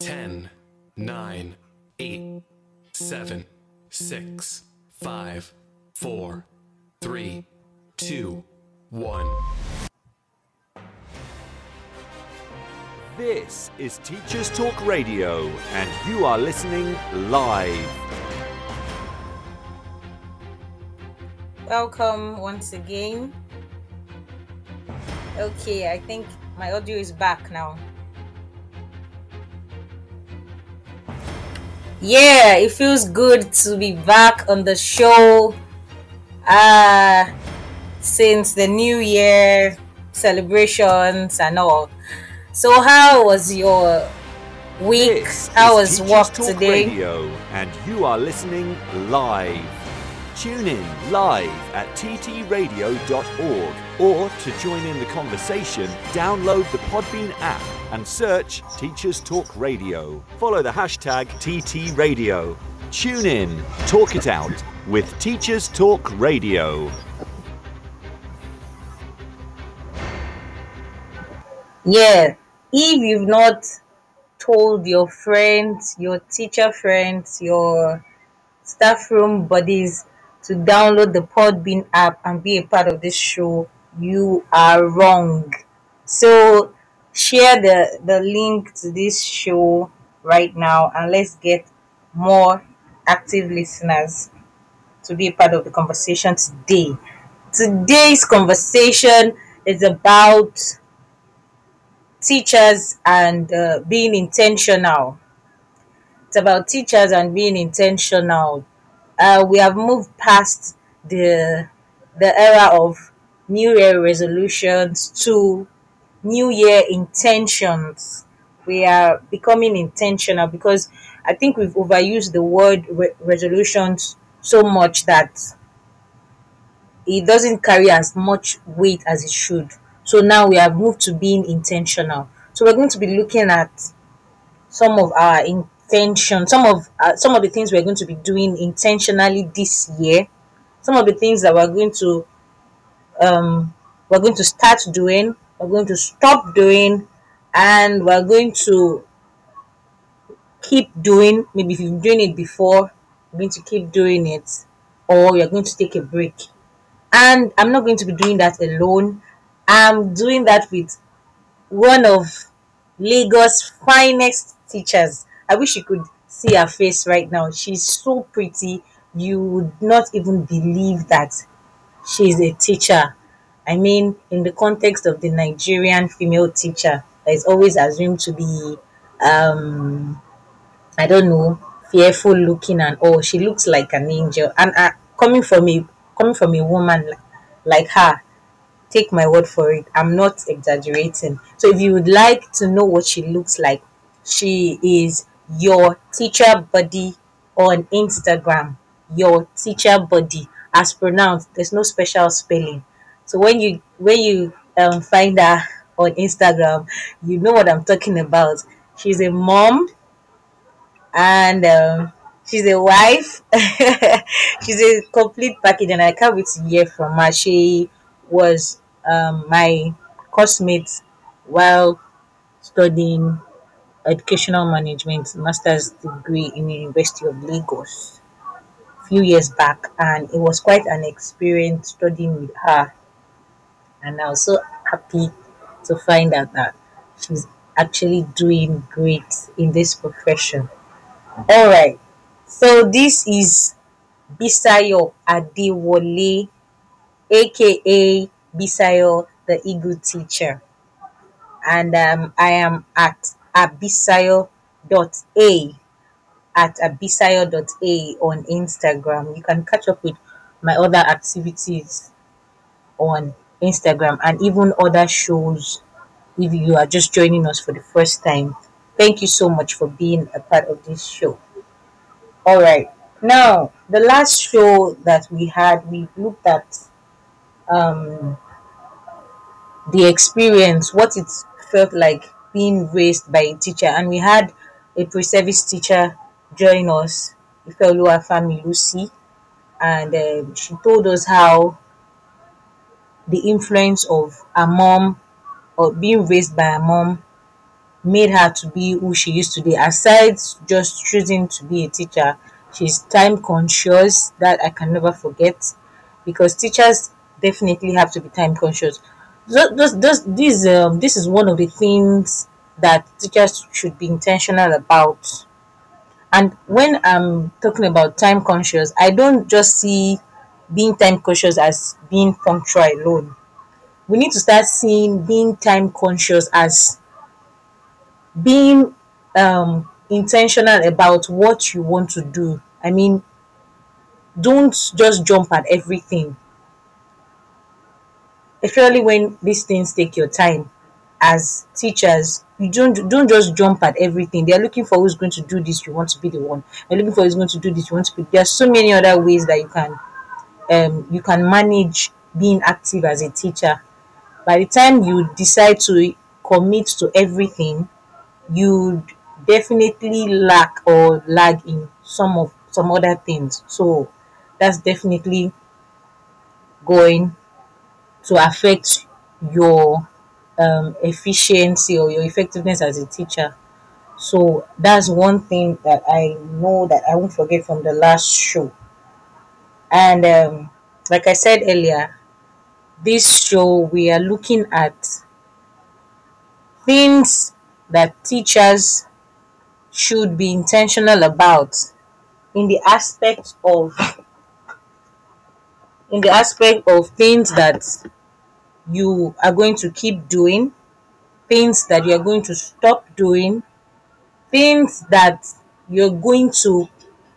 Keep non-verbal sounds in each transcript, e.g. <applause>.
10, 9, 8, 7, 6, 5, 4, 3, 2, 1. This is Teachers Talk Radio, and you are listening live. Welcome once again. Okay, I think my audio is back now. Yeah, it feels good to be back on the show. Uh since the new year celebrations and all. So how was your week? This how was work Talk today? Radio, and you are listening live. Tune in live at ttradio.org or to join in the conversation, download the Podbean app and search Teachers Talk Radio. Follow the hashtag TTRadio. Tune in, talk it out with Teachers Talk Radio. Yeah, if you've not told your friends, your teacher friends, your staff room buddies to download the Podbean app and be a part of this show, you are wrong. So share the, the link to this show right now and let's get more active listeners to be a part of the conversation today. Today's conversation is about teachers and uh, being intentional. It's about teachers and being intentional. Uh, we have moved past the the era of New Year resolutions to New Year intentions. We are becoming intentional because I think we've overused the word re- resolutions so much that it doesn't carry as much weight as it should. So now we have moved to being intentional. So we're going to be looking at some of our intention, some of uh, some of the things we're going to be doing intentionally this year. Some of the things that we're going to um we're going to start doing, we're going to stop doing, and we're going to keep doing. Maybe if you've been doing it before, you're going to keep doing it, or you're going to take a break. And I'm not going to be doing that alone. I'm doing that with one of Lagos' finest teachers. I wish you could see her face right now. She's so pretty. You would not even believe that she's a teacher. I mean, in the context of the Nigerian female teacher that is always assumed to be, um, I don't know, fearful looking and all. She looks like an angel. And uh, coming from a coming from a woman like her, take my word for it. I'm not exaggerating. So if you would like to know what she looks like, she is your teacher buddy on Instagram. Your teacher buddy, as pronounced. There's no special spelling. So when you when you um, find her on Instagram, you know what I'm talking about. She's a mom and um, she's a wife. <laughs> she's a complete package, and I can't wait to hear from her. She was um, my coursemate while studying educational management master's degree in the University of Lagos a few years back, and it was quite an experience studying with her. And I was so happy to find out that she's actually doing great in this profession. All right. So this is Bisayo Adewole, aka Bisayo the Eagle Teacher, and um, I am at abisayo.a at abisayo.a on Instagram. You can catch up with my other activities on Instagram and even other shows if you are just joining us for the first time. Thank you so much for being a part of this show. All right. Now, the last show that we had, we looked at um, the experience, what it felt like being raised by a teacher, and we had a pre-service teacher join us, Ifeoluwa Fami Lucy, and um, she told us how the influence of a mom or being raised by a mom made her to be who she used to be. Aside just choosing to be a teacher, she's time conscious that I can never forget because teachers definitely have to be time conscious. Those, those, this, um, this is one of the things that teachers should be intentional about. And when I'm talking about time conscious, I don't just see being time conscious as being punctual alone. We need to start seeing being time conscious as being um intentional about what you want to do. I mean, don't just jump at everything, especially when these things take your time. As teachers, you don't don't just jump at everything. They're looking for who's going to do this. You want to be the one. They're looking for who's going to do this. You want to be. There are so many other ways that you can um you can manage being active as a teacher. By the time you decide to commit to everything, you definitely lack or lag in some of some other things. So that's definitely going to affect your um, efficiency or your effectiveness as a teacher. So that's one thing that I know that I won't forget from the last show. And um, like I said earlier, this show we are looking at things that teachers should be intentional about in the aspect of in the aspect of things that you are going to keep doing, things that you are going to stop doing, things that you're going to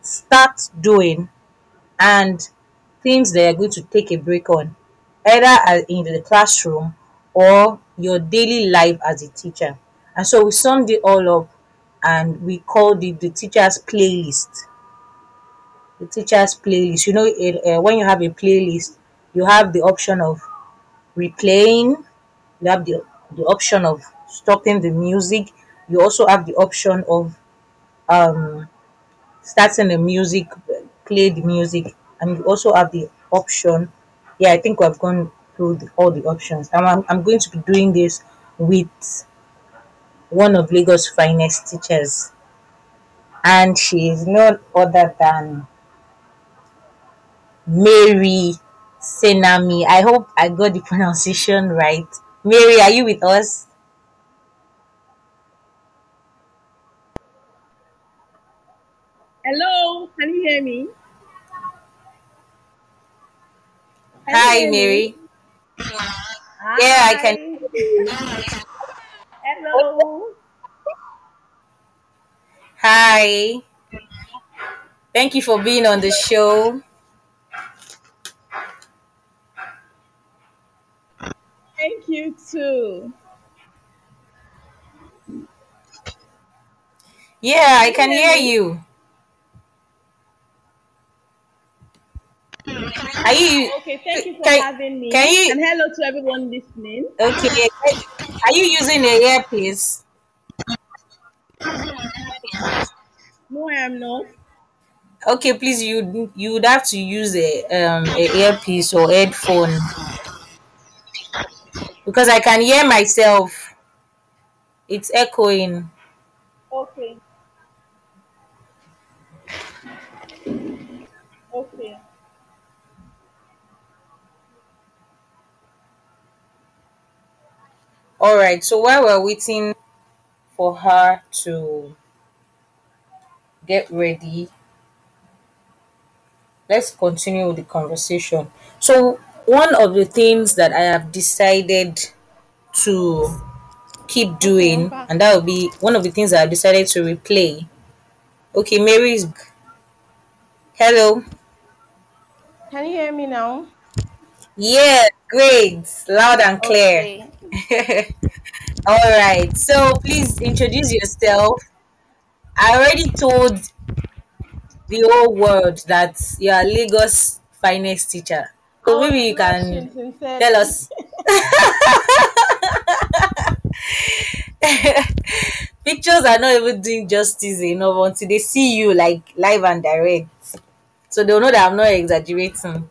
start doing, and things that you're going to take a break on, either in the classroom or your daily life as a teacher. And so we summed it all up and we called it the teacher's playlist. The teacher's playlist. You know, it, uh, when you have a playlist, you have the option of replaying, you have the, the option of stopping the music, you also have the option of um, starting the music, play the music, and you also have the option. Yeah, I think we've gone through the, all the options. And I'm, I'm going to be doing this with one of Lagos' finest teachers, and she is none other than Mary Senami. I hope I got the <laughs> pronunciation right. Mary, are you with us? Hello, can you hear me? Can Hi, hear me? Mary. Yeah, I can. Hi. Hello. Hi. Thank you for being on the show. Thank you too. Yeah, I Can hear you. Are you Okay, thank you for can having can me. you And hello to everyone listening. okay? Are you using a earpiece? No, I am not. Okay, please you you would have to use a um a earpiece or headphone because I can hear myself. It's echoing. Okay. All right. So while we're waiting for her to get ready, let's continue with the conversation. So one of the things that I have decided to keep doing, and that will be one of the things that I've decided to replay. Okay, Mary's hello. Can you hear me now? Yeah, great, loud and clear. Okay. <laughs> All right. So please introduce yourself. I already told the whole world that you are Lagos finest teacher. So was maybe you can tell us <laughs> pictures are not even doing justice enough until they see you like live and direct. So they'll know that I'm not exaggerating.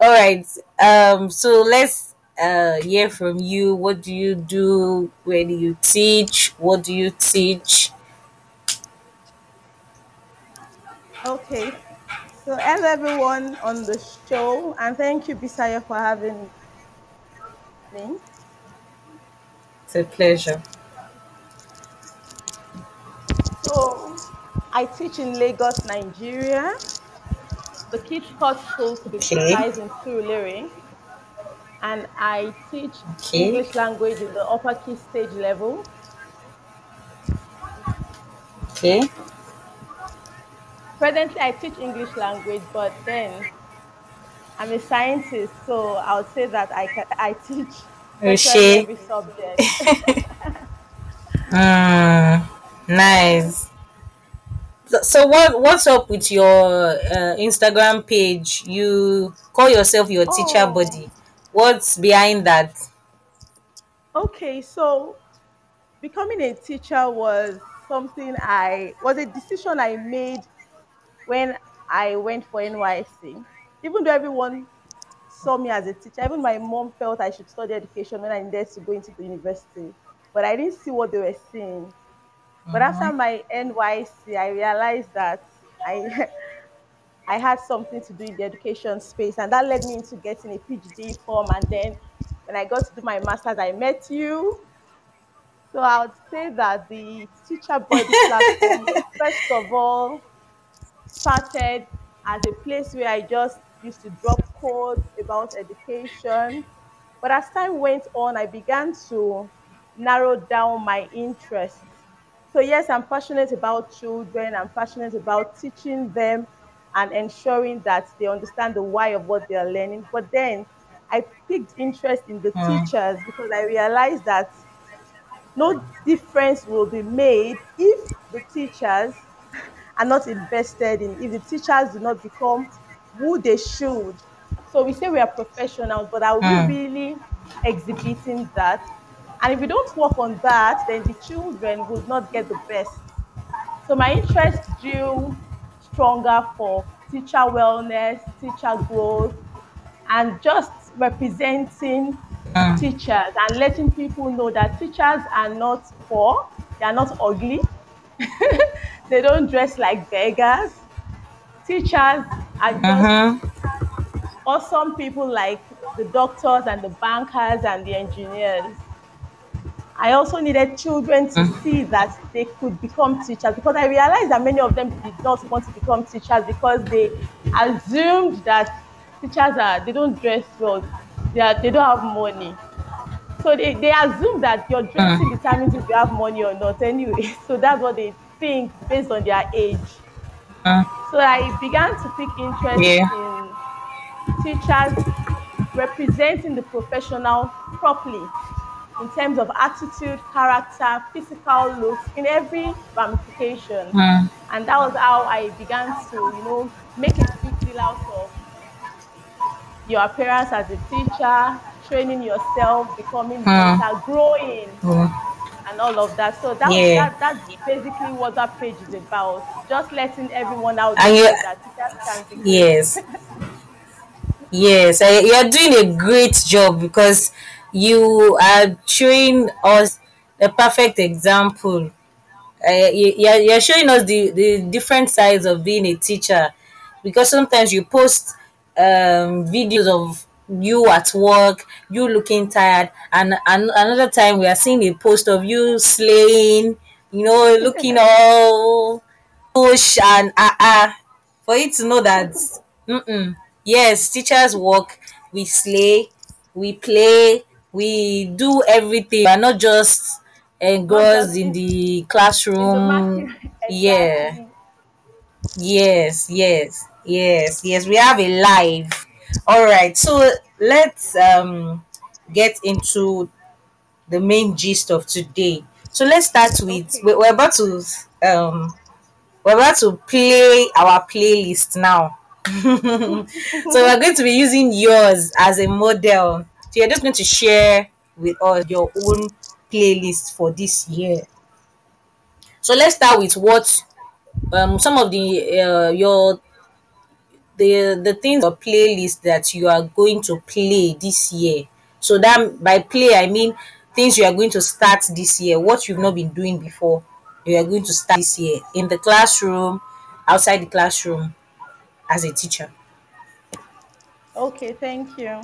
All right. Um. So let's uh, hear from you. What do you do? Where do you teach? What do you teach? Okay. So, hello everyone on the show, and thank you, Bisayo, for having me. It's a pleasure. So, I teach in Lagos, Nigeria. The Kids Court School to be Okay. precise in Surulere. And I teach Okay. English language in the upper key stage level. Okay. Presently, I teach English language, but then I'm a scientist, so I would say that I, ca- I teach Oshé. every subject. <laughs> Mm, nice. So, what what's up with your uh, Instagram page? You call yourself your teacher Oh. buddy. What's behind that? Okay, so becoming a teacher was something I was a decision I made when I went for NYSC. Even though everyone saw me as a teacher, even my mom felt I should study education when I needed to go into the university. But I didn't see what they were seeing. But mm-hmm. after my NYSC, I realized that I <laughs> I had something to do in the education space, and that led me into getting a PhD form. And then when I got to do my master's, I met you. So I would say that the Teacher Buddy platform, <laughs> first of all, started as a place where I just used to drop codes about education. But as time went on, I began to narrow down my interests. So, yes, I'm passionate about children, I'm passionate about teaching them and ensuring that they understand the why of what they are learning. But then I picked interest in the Mm. teachers because I realized that no difference will be made if the teachers are not invested in, if the teachers do not become who they should. So we say we are professionals, but are we Mm. really exhibiting that? And if we don't work on that, then the children would not get the best. So my interest grew stronger for teacher wellness, teacher growth, and just representing Mm. teachers and letting people know that teachers are not poor, they are not ugly, <laughs> they don't dress like beggars. Teachers are just Mm-hmm. awesome people like the doctors and the bankers and the engineers. I also needed children to see that they could become teachers because I realized that many of them did not want to become teachers because they assumed that teachers are they don't dress well, they are, they don't have money. So they, they assume that your dressing determines if you have money or not anyway. <laughs> So that's what they think based on their age. Mm. So I began to take interest Yeah. in teachers representing the professional properly in terms of attitude, character, physical looks, in every ramification. Mm. And that was how I began to, you know, make a big deal out of your appearance as a teacher, training yourself, becoming Hmm. better, growing, Mm. and all of that. So that, Yeah. that that's basically what that page is about. Just letting everyone out there you- that teachers can be Yes. <laughs> Yes, I, you're doing a great job because you are showing us a perfect example. Uh, you, you're, you're showing us the, the different sides of being a teacher. Because sometimes you post um, videos of you at work, you looking tired, and, and another time we are seeing a post of you slaying, you know, looking <laughs> all push and ah ah. For you to know that <laughs> mm-mm, yes teachers work we slay we play we do everything. We are not just engrossed in in- the classroom. <laughs> yeah. yes yes yes yes. We have a live. All right. So let's um get into the main gist of today. So let's start with Okay. we're, we're about to um we're about to play our playlist now. <laughs> so we're going to be using yours as a model. So you're just going to share with us your own playlist for this year. So let's start with what um some of the uh, your the the things or playlist that you are going to play this year. So that by play, I mean things you are going to start this year, what you've not been doing before, you are going to start this year in the classroom, outside the classroom, as a teacher. Okay, thank you.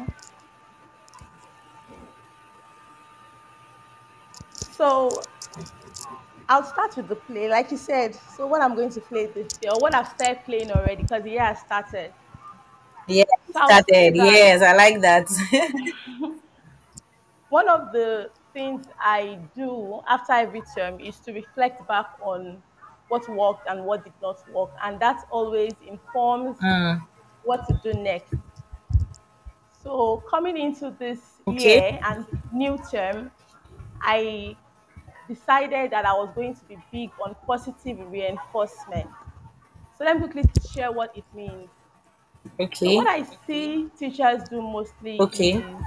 So I'll start with the play, like you said. So what I'm going to play this year, or what I've started playing already, because the year has started. Yeah, So I started. Yes, I like that. <laughs> <laughs> one of the things I do after every term is to reflect back on what worked and what did not work, and that always informs Mm, what to do next. So coming into this okay. year and new term, I decided that I was going to be big on positive reinforcement. So let me quickly share what it means. So Okay. what I see teachers do mostly Okay. is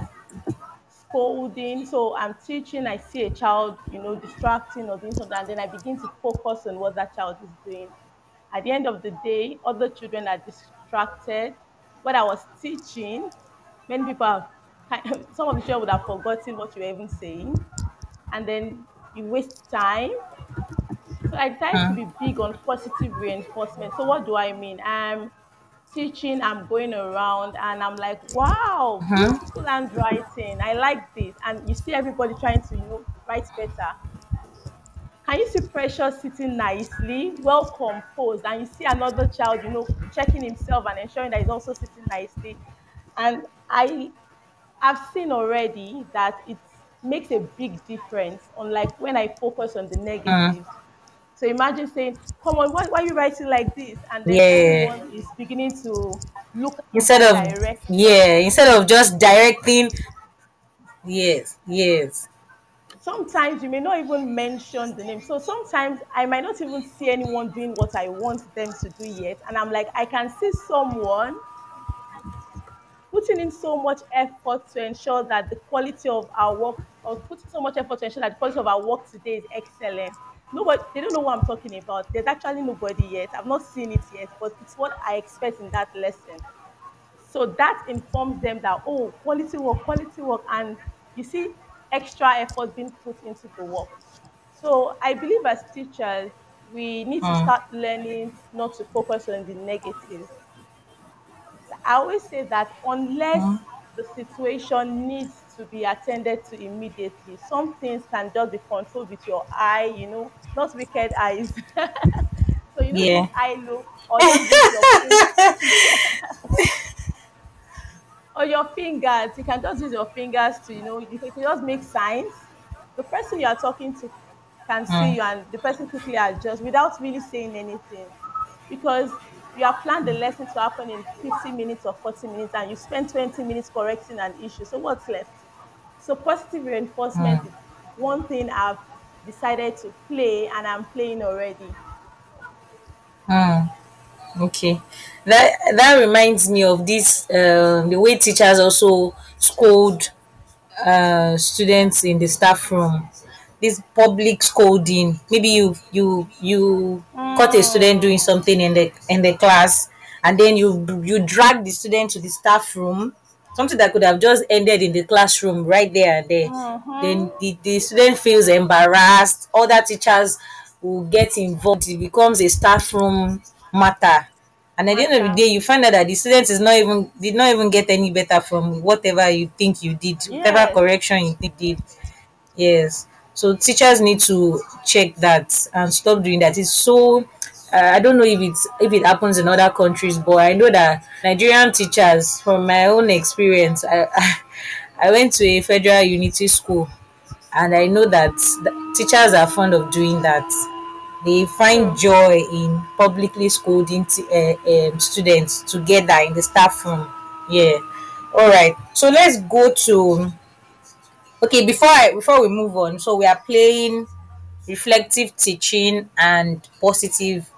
scolding. So I'm teaching, I see a child, you know, distracting or doing something, and then I begin to focus on what that child is doing. At the end of the day, other children are distracted. What I was teaching, many people have, <laughs> some of the children would have forgotten what you were even saying, and then you waste time. So I try to be big on positive reinforcement. So what do I mean? I'm teaching, I'm going around and I'm like, wow, beautiful handwriting. I like this. And you see everybody trying to, you know, write better. Can you see Precious sitting nicely, well composed, and you see another child, you know, checking himself and ensuring that he's also sitting nicely. And I have seen already that it makes a big difference, unlike when I focus on the mm. So imagine saying, Come on, why, why are you writing like this? And then Yeah. everyone is beginning to look Instead of direction. yeah, instead of just directing. Yes. Yes. Sometimes you may not even mention the name. So sometimes I might not even see anyone doing what I want them to do yet. And I'm like, I can see someone putting in so much effort to ensure that the quality of our work, or putting so much effort to ensure that the quality of our work today is excellent. Nobody, they don't know what I'm talking about. There's actually nobody yet. I've not seen it yet, but it's what I expect in that lesson. So that informs them that, oh, quality work, quality work. And you see extra effort being put into the work. So I believe as teachers, we need to Mm, start learning not to focus on the negative. I always say that mm. unless the situation needs to be attended to immediately, some things can just be controlled with your eye, you know, not wicked eyes. <laughs> so you know Yeah. eye look, or your <laughs> or your fingers. You can just use your fingers to, you know, you can just make signs. The person you are talking to can see Mm, you, and the person quickly adjusts without really saying anything. Because you have planned the lesson to happen in 50 minutes or 40 minutes, and you spend 20 minutes correcting an issue. So what's left? So positive reinforcement mm, is one thing I've decided to play, and I'm playing already. mm. Okay. That that reminds me of this um the way teachers also scold uh students in the staff room. This public scolding. Maybe you you you caught a student doing Mm, something in the in the class and then you you drag the student to the staff room. Something that could have just ended in the classroom right there and there. Then mm-hmm. the, the student feels embarrassed. Other teachers will get involved. It becomes a staff room matter and at the end of the day you find out that the student is not even did not even get any better from whatever you think you did whatever correction you think did yes so teachers need to check that and stop doing that it's so i don't know if it's if it happens in other countries but i know that nigerian teachers from my own experience i <laughs> i went to a federal unity school and i know that teachers are fond of doing that they find joy in publicly scolding t- uh, um, students together in the staff room. Yeah. All right. So let's go to okay before I before we move on. So we are playing reflective teaching and positive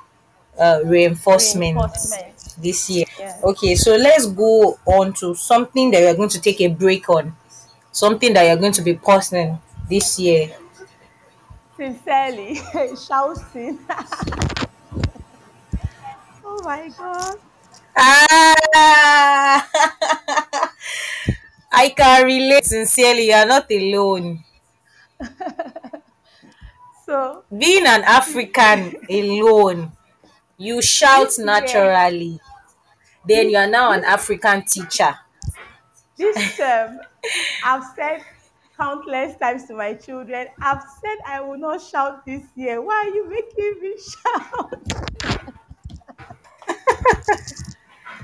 uh, reinforcement Reinforcement. this year. Yeah. Okay. So let's go on to something that we are going to take a break on. Something that you're going to be posting this year. Sincerely, <laughs> shouting. <laughs> oh my god. Ah, <laughs> I can relate sincerely. You are not alone. So Being an African alone, you shout this year, naturally. Then you are now an African teacher. this term, <laughs> I've said countless times to my children, I've said I will not shout this year. Why are you making me shout? <laughs>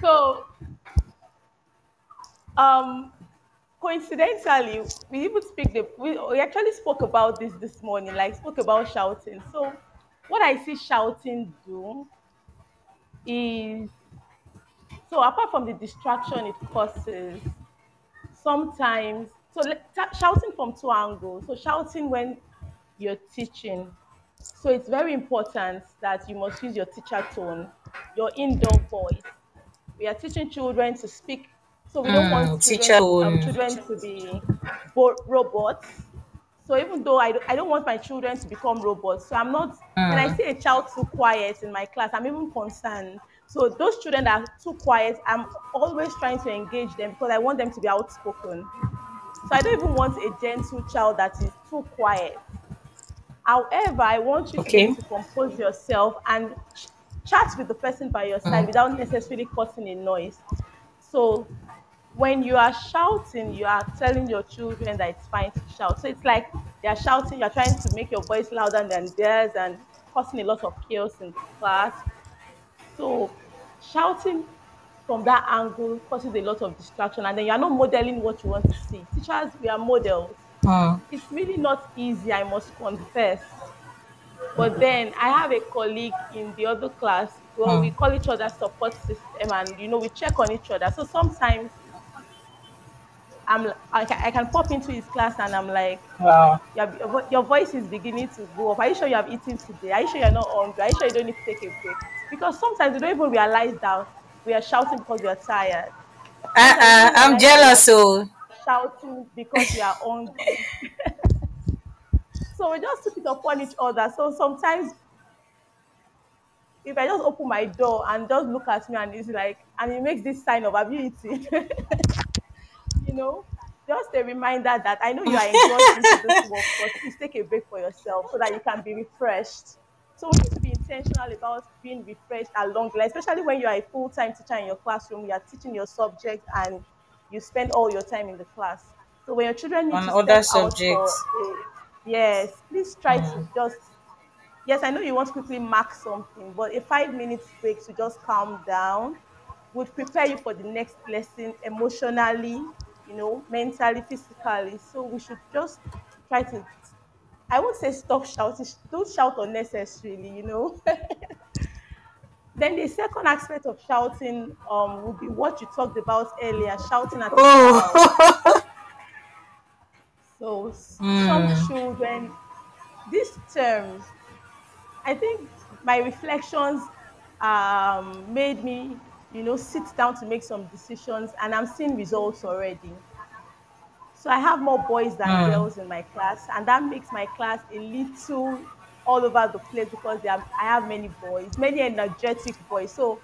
So um coincidentally we even speak the we, we actually spoke about this this morning like spoke about shouting so what i see shouting do is so apart from the distraction it causes sometimes so shouting from two angles so shouting when you're teaching. So it's very important that you must use your teacher tone your indoor voice. We are teaching children to speak so we don't want Mm, teacher children um, children to be bo- robots so even though I, don't- I don't want my children to become robots so i'm not when i Mm, see a child too quiet in my class i'm even concerned. So those children that are too quiet i'm always trying to engage them because i want them to be outspoken. So i don't even want a gentle child that is too quiet. However, I want you to okay. to compose yourself and ch- chat with the person by your side Mm, without necessarily causing a noise. So when you are shouting, you are telling your children that it's fine to shout. So it's like they are shouting, you're trying to make your voice louder than theirs and causing a lot of chaos in the class. So shouting from that angle causes a lot of distraction and then you're not modeling what you want to see. Teachers, we are models. mm, It's really not easy, I must confess but then I have a colleague in the other class. Well, we mm. call each other support system, and you know we check on each other. So sometimes I'm I can, I can pop into his class and I'm like, Wow. your, your voice is beginning to go up. Are you sure you have eaten today? Are you sure you're not hungry? Are you sure you don't need to take a break? Because sometimes we don't even realize that we are shouting because we are tired. Uh, sometimes Uh-uh, I'm realize that we are jealous, oh. shouting because we are hungry. <laughs> So we just took it upon each other. So sometimes if I just open my door and just look at me and it's like, and he makes this sign of ability, you <laughs> know, just a reminder that I know you are engrossed into this work, but please take a break for yourself so that you can be refreshed. So we need to be intentional about being refreshed along the line, especially when you are a full-time teacher in your classroom, you are teaching your subject and you spend all your time in the class. So when your children need On to other step out for subjects. yes, please try to Mm, just Yes, I know you want to quickly mark something, but a five-minute break to just calm down would prepare you for the next lesson emotionally, you know, mentally, physically. So we should just try to, I won't say stop shouting, don't shout unnecessarily, you know. <laughs> then the second aspect of shouting um, would be what you talked about earlier, shouting at. Oh. <laughs> So s- some mm, children, this term I think my reflections um, made me, you know, sit down to make some decisions, and I'm seeing results already. So I have more boys than mm. girls in my class, and that makes my class a little all over the place because they have, I have many boys, many energetic boys. So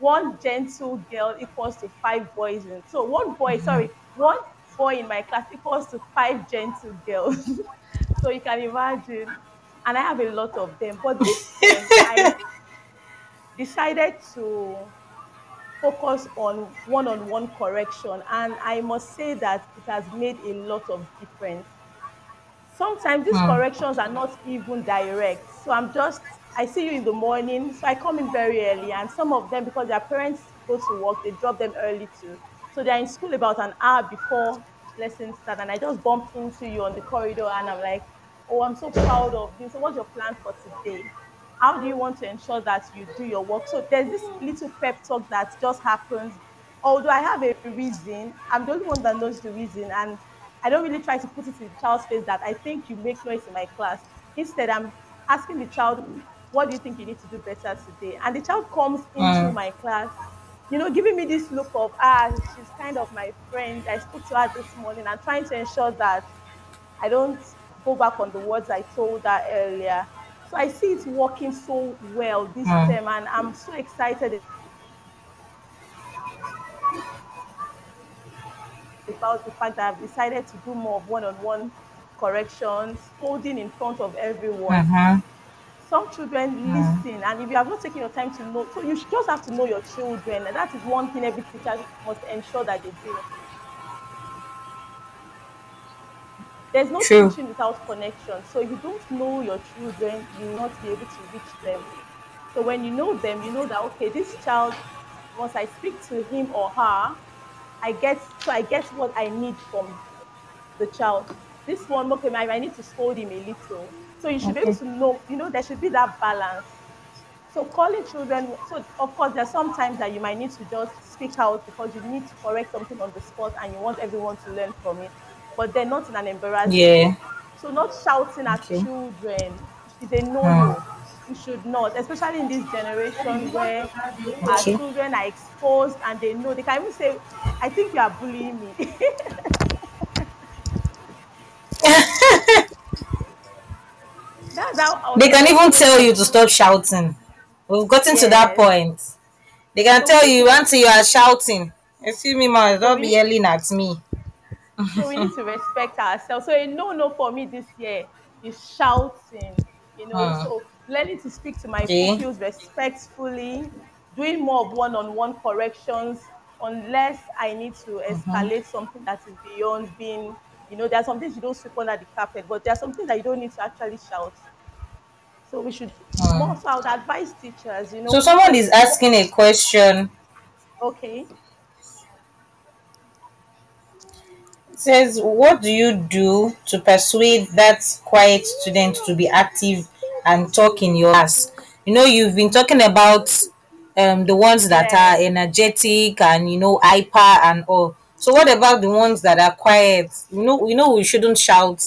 one gentle girl equals to five boys. In, so one boy, sorry, one boy in my class equals to five gentle girls. <laughs> so you can imagine. And I have a lot of them. But this <laughs> I decided to focus on one-on-one correction. And I must say that it has made a lot of difference sometimes these Mm, corrections are not even direct. So I'm just, I see you in the morning. So I come in very early. And some of them, because their parents go to work, they drop them early too. So they're in school about an hour before lessons start. And I just bump into you on the corridor and I'm like, oh, I'm so proud of you. So what's your plan for today? How do you want to ensure that you do your work? So there's this little pep talk that just happens although I have a reason, I'm the only one that knows the reason, and I don't really try to put it in the child's face that I think you make noise in my class. Instead, I'm asking the child, what do you think you need to do better today? And the child comes into my class, you know, giving me this look of, ah, she's kind of my friend. I spoke to her this morning and trying to ensure that I don't go back on the words I told her earlier. So I see it's working so well this Mm, term, and I'm so excited about the fact that I've decided to do more of one-on-one corrections, holding in front of everyone. Mm-hmm. Some children listen, and if you have not taken your time to know, so you should just have to know your children, and that is one thing every teacher must ensure that they do. There's no True. teaching without connection. So you don't know your children, you will not be able to reach them. So when you know them, you know that okay, this child, once I speak to him or her, I get so I get what I need from the child. This one, okay, I, I need to scold him a little. So you should be able to know, you know, there should be that balance. So calling children, so of course there's are some times that you might need to just speak out because you need to correct something on the spot and you want everyone to learn from it, but they're not in an embarrassment. Yeah. So not shouting at Okay. children is a no-no. You should not, especially in this generation where our children are exposed and they know they can even say, "I think you are bullying me." <laughs> They can even tell you to stop shouting. We've gotten to that point. They can So tell you until you are shouting. Excuse me, ma, So don't be yelling at me. So we need to respect ourselves. So a no no for me this year is shouting. You know, Hmm. so learning to speak to my Okay. pupils respectfully, doing more of one-on-one corrections, unless I need to escalate something that is beyond being. You know, there are some things you don't sweep under the carpet, but there are some things that you don't need to actually shout. So we should more so I would advise teachers. You know. So someone is asking a question. okay. It says, what do you do to persuade that quiet student to be active and talk in your class? You know, you've been talking about um the ones that are energetic and you know hyper and all. So what about the ones that are quiet? You know, we know we shouldn't shout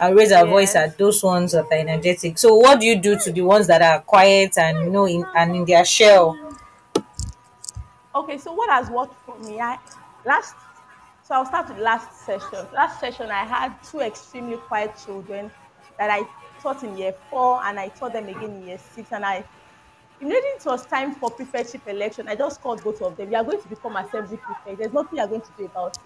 and raise our voice at those ones that are energetic. So what do you do to the ones that are quiet and you know in and in their shell? Okay, so what has worked for me? I last so I'll start with last session. Last session I had two extremely quiet children that I taught in year four and I taught them again in year six. And I immediately it was time for prefectship election. I just called both of them. You are going to become assembly prefect. There's nothing you're going to do about it.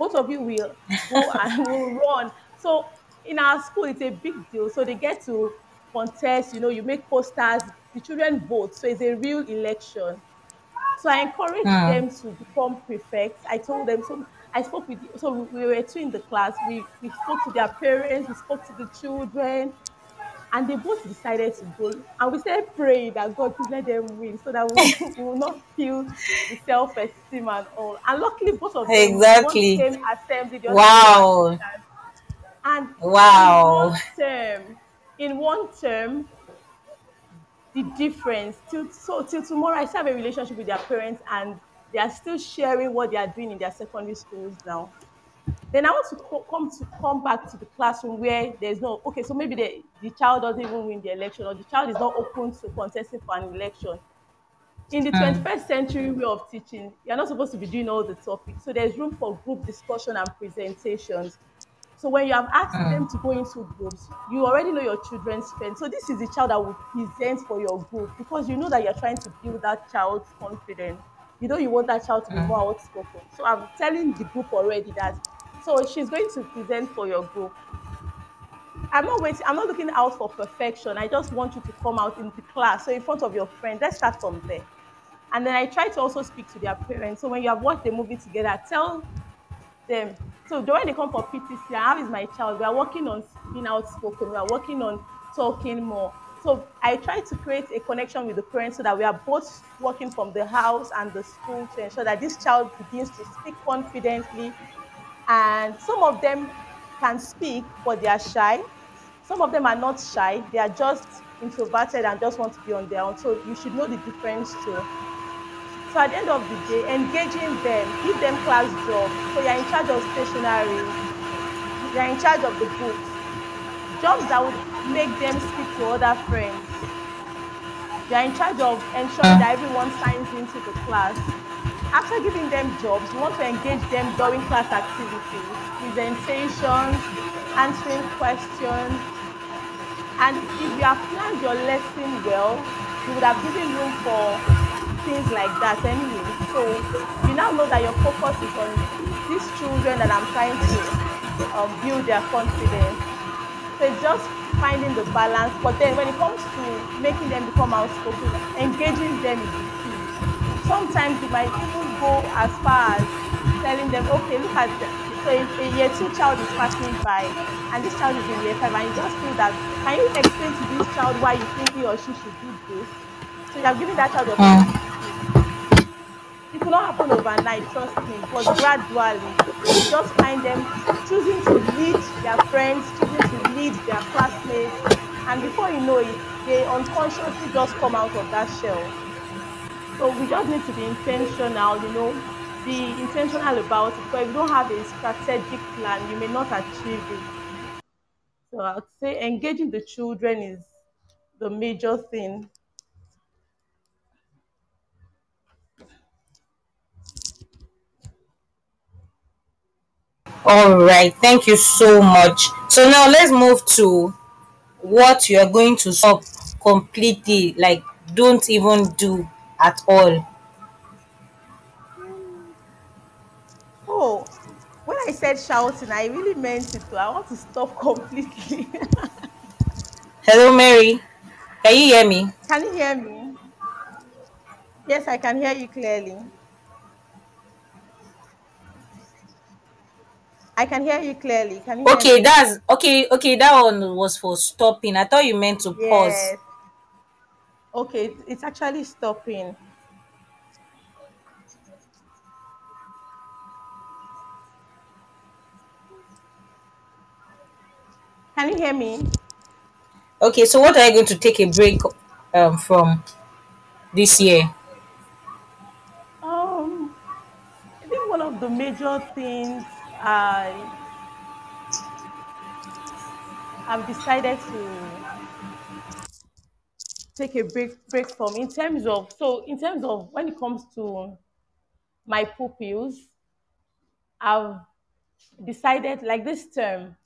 Both of you will go <laughs> and will run. So in our school, it's a big deal. So they get to contest, you know, you make posters, the children vote. So it's a real election. So I encouraged Hmm. them to become prefects. I told them so. I spoke with so we were two in the class. We we spoke to their parents. We spoke to the children, and they both decided to go. And we started praying that God will let them win, so that we, we <laughs> will not feel the self-esteem and all. And luckily, both of them one Exactly. assembly, the Wow. And in Wow. one term, in one term, the difference till so till tomorrow i still have a relationship with their parents and they are still sharing what they are doing in their secondary schools now then i want to co- come to come back to the classroom where there's no okay so maybe the, the child doesn't even win the election or the child is not open to contesting for an election in the mm. 21st century way of teaching, you're not supposed to be doing all the topics. So there's room for group discussion and presentations. So when you have asked mm. them to go into groups, you already know your children's strength. So this is the child that will present for your group because you know that you're trying to build that child's confidence. You know you want that child to be mm. more outspoken. So I'm telling the group already that so she's going to present for your group. I'm not waiting. I'm not looking out for perfection. I just want you to come out in the class. So in front of your friends, let's start from there. And then I try to also speak to their parents. So when you have watched the movie together, tell them. So when they come for PTC, how is my child? We are working on being outspoken. We are working on talking more. So I try to create a connection with the parents so that we are both working from the house and the school to ensure that this child begins to speak confidently. And some of them can speak, but they are shy. Some of them are not shy. They are just introverted and just want to be on their own. So you should know the difference too. So at the end of the day, engaging them, give them class jobs. So you're in charge of stationery, you're in charge of the books, jobs that would make them speak to other friends. You're in charge of ensuring that everyone signs into the class. After giving them jobs, you want to engage them during class activities, presentations, answering questions. And if you have planned your lesson well, you would have given room for things like that anyway. So you now know that your focus is on these children that I'm trying to um, build their confidence. So it's just finding the balance. But then when it comes to making them become outspoken, engaging them is the key. Sometimes you might even go as far as telling them, okay, look at the, so a, a year two child is passing by and this child is in year five and you just feel that can you explain to this child why you think he or she should do this? So you have given that child. It will not happen overnight, trust me, but gradually you just find them choosing to lead their friends, choosing to lead their classmates, and before you know it, they unconsciously just come out of that shell. So we just need to be intentional, you know, be intentional about it. Because if you don't have a strategic plan, you may not achieve it. So I would say engaging the children is the major thing. All right, thank you so much. So now let's move to what you are going to stop completely, like don't even do at all. Oh, when I said shouting, I really meant it. Too. I want to stop <laughs> completely. Hello, Mary. Can you hear me? can you hear me? Yes, I can hear you clearly. I can hear you clearly. Can you Okay, that's okay. Okay, that one was for stopping. I thought you meant to pause. Yes. Okay, it's actually stopping. Can you hear me? Okay, so what are you going to take a break um from this year? Um, I think one of the major things I have decided to take a break break from in terms of so in terms of when it comes to my pupils, I've decided like this term,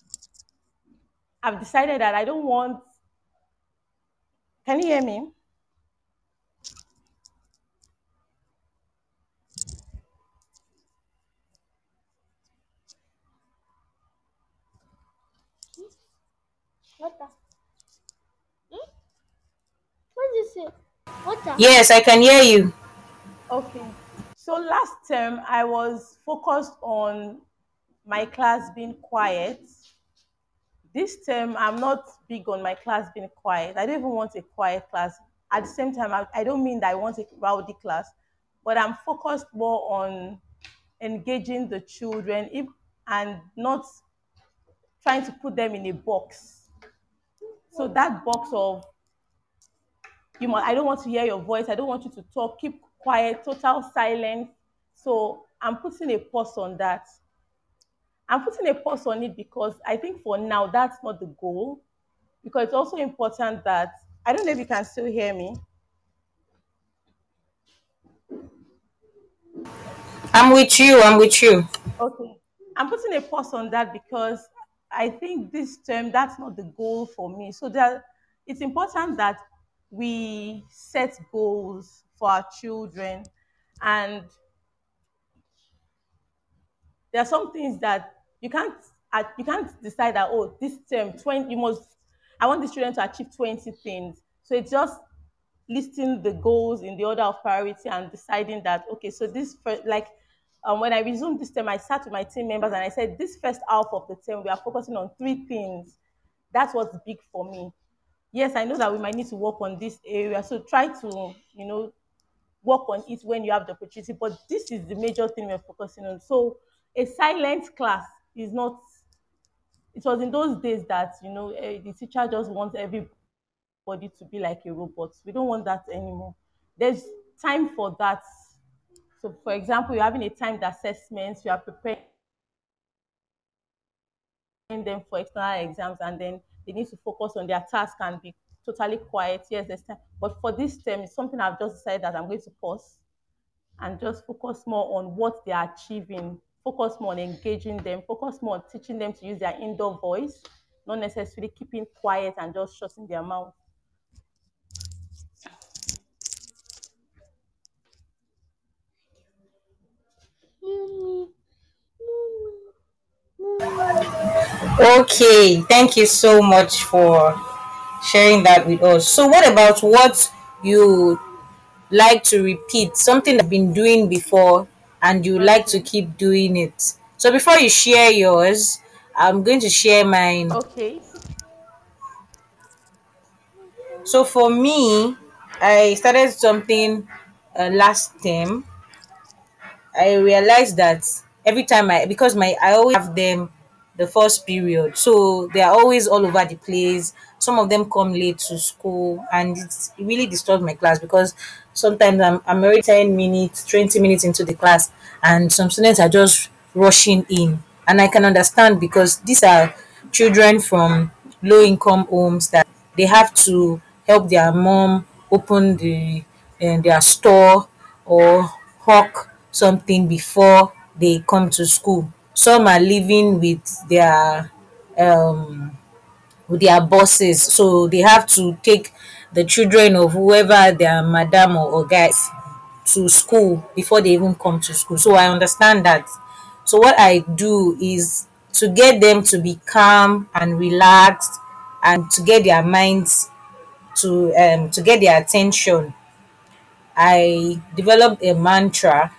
I've decided that I don't want. Can you hear me? Water. Hmm? What is it? Water. Yes, I can hear you. Okay. So last term, I was focused on my class being quiet. This term, I'm not big on my class being quiet. I don't even want a quiet class. At the same time, I, I don't mean that I want a rowdy class, but I'm focused more on engaging the children if, and not trying to put them in a box. So that box of you must, I don't want to hear your voice. I don't want you to talk. Keep quiet, total silence. So I'm putting a pause on that. I'm putting a pause on it because I think for now that's not the goal. Because it's also important that I don't know if you can still hear me. I'm with you. I'm with you. Okay. I'm putting a pause on that because I think this term that's not the goal for me. So that it's important that we set goals for our children and there are some things that you can't uh, you can't decide that oh this term 20 you must i want the children to achieve 20 things so it's just listing the goals in the order of priority and deciding that okay so this like um, when i resumed this term i sat with my team members and i said this first half of the term we are focusing on three things that's what's big for me yes i know that we might need to work on this area so try to you know work on it when you have the opportunity. But this is the major thing we're focusing on. So a silent class is not. It was in those days that you know eh, the teacher just wants everybody to be like a robot. We don't want that anymore. There's time for that. So, for example, you're having a timed assessment. You are preparing them for external exams, and then they need to focus on their task and be totally quiet. Yes, there's time. But for this term, it's something I've just decided that I'm going to pause and just focus more on what they are achieving, focus more on engaging them, focus more on teaching them to use their indoor voice, not necessarily keeping quiet and just shutting their mouth. Okay, thank you so much for sharing that with us. So, what about what you like to repeat? Something you've been doing before and you like to keep doing it. So, before you share yours, I'm going to share mine. Okay. So, for me, I started something uh, last term I realized that every time I because my I always have them the first period, so they are always all over the place. Some of them come late to school, and it's, it really disturbs my class because sometimes I'm I'm already ten minutes, twenty minutes into the class, and some students are just rushing in, and I can understand because these are children from low income homes that they have to help their mom open the um, their store or hawk something before they come to school. Some are living with their um with their bosses, so they have to take the children of whoever their madam or, or guys to school before they even come to school. So I understand that. So what I do is to get them to be calm and relaxed and to get their minds to um to get their attention. I developed a mantra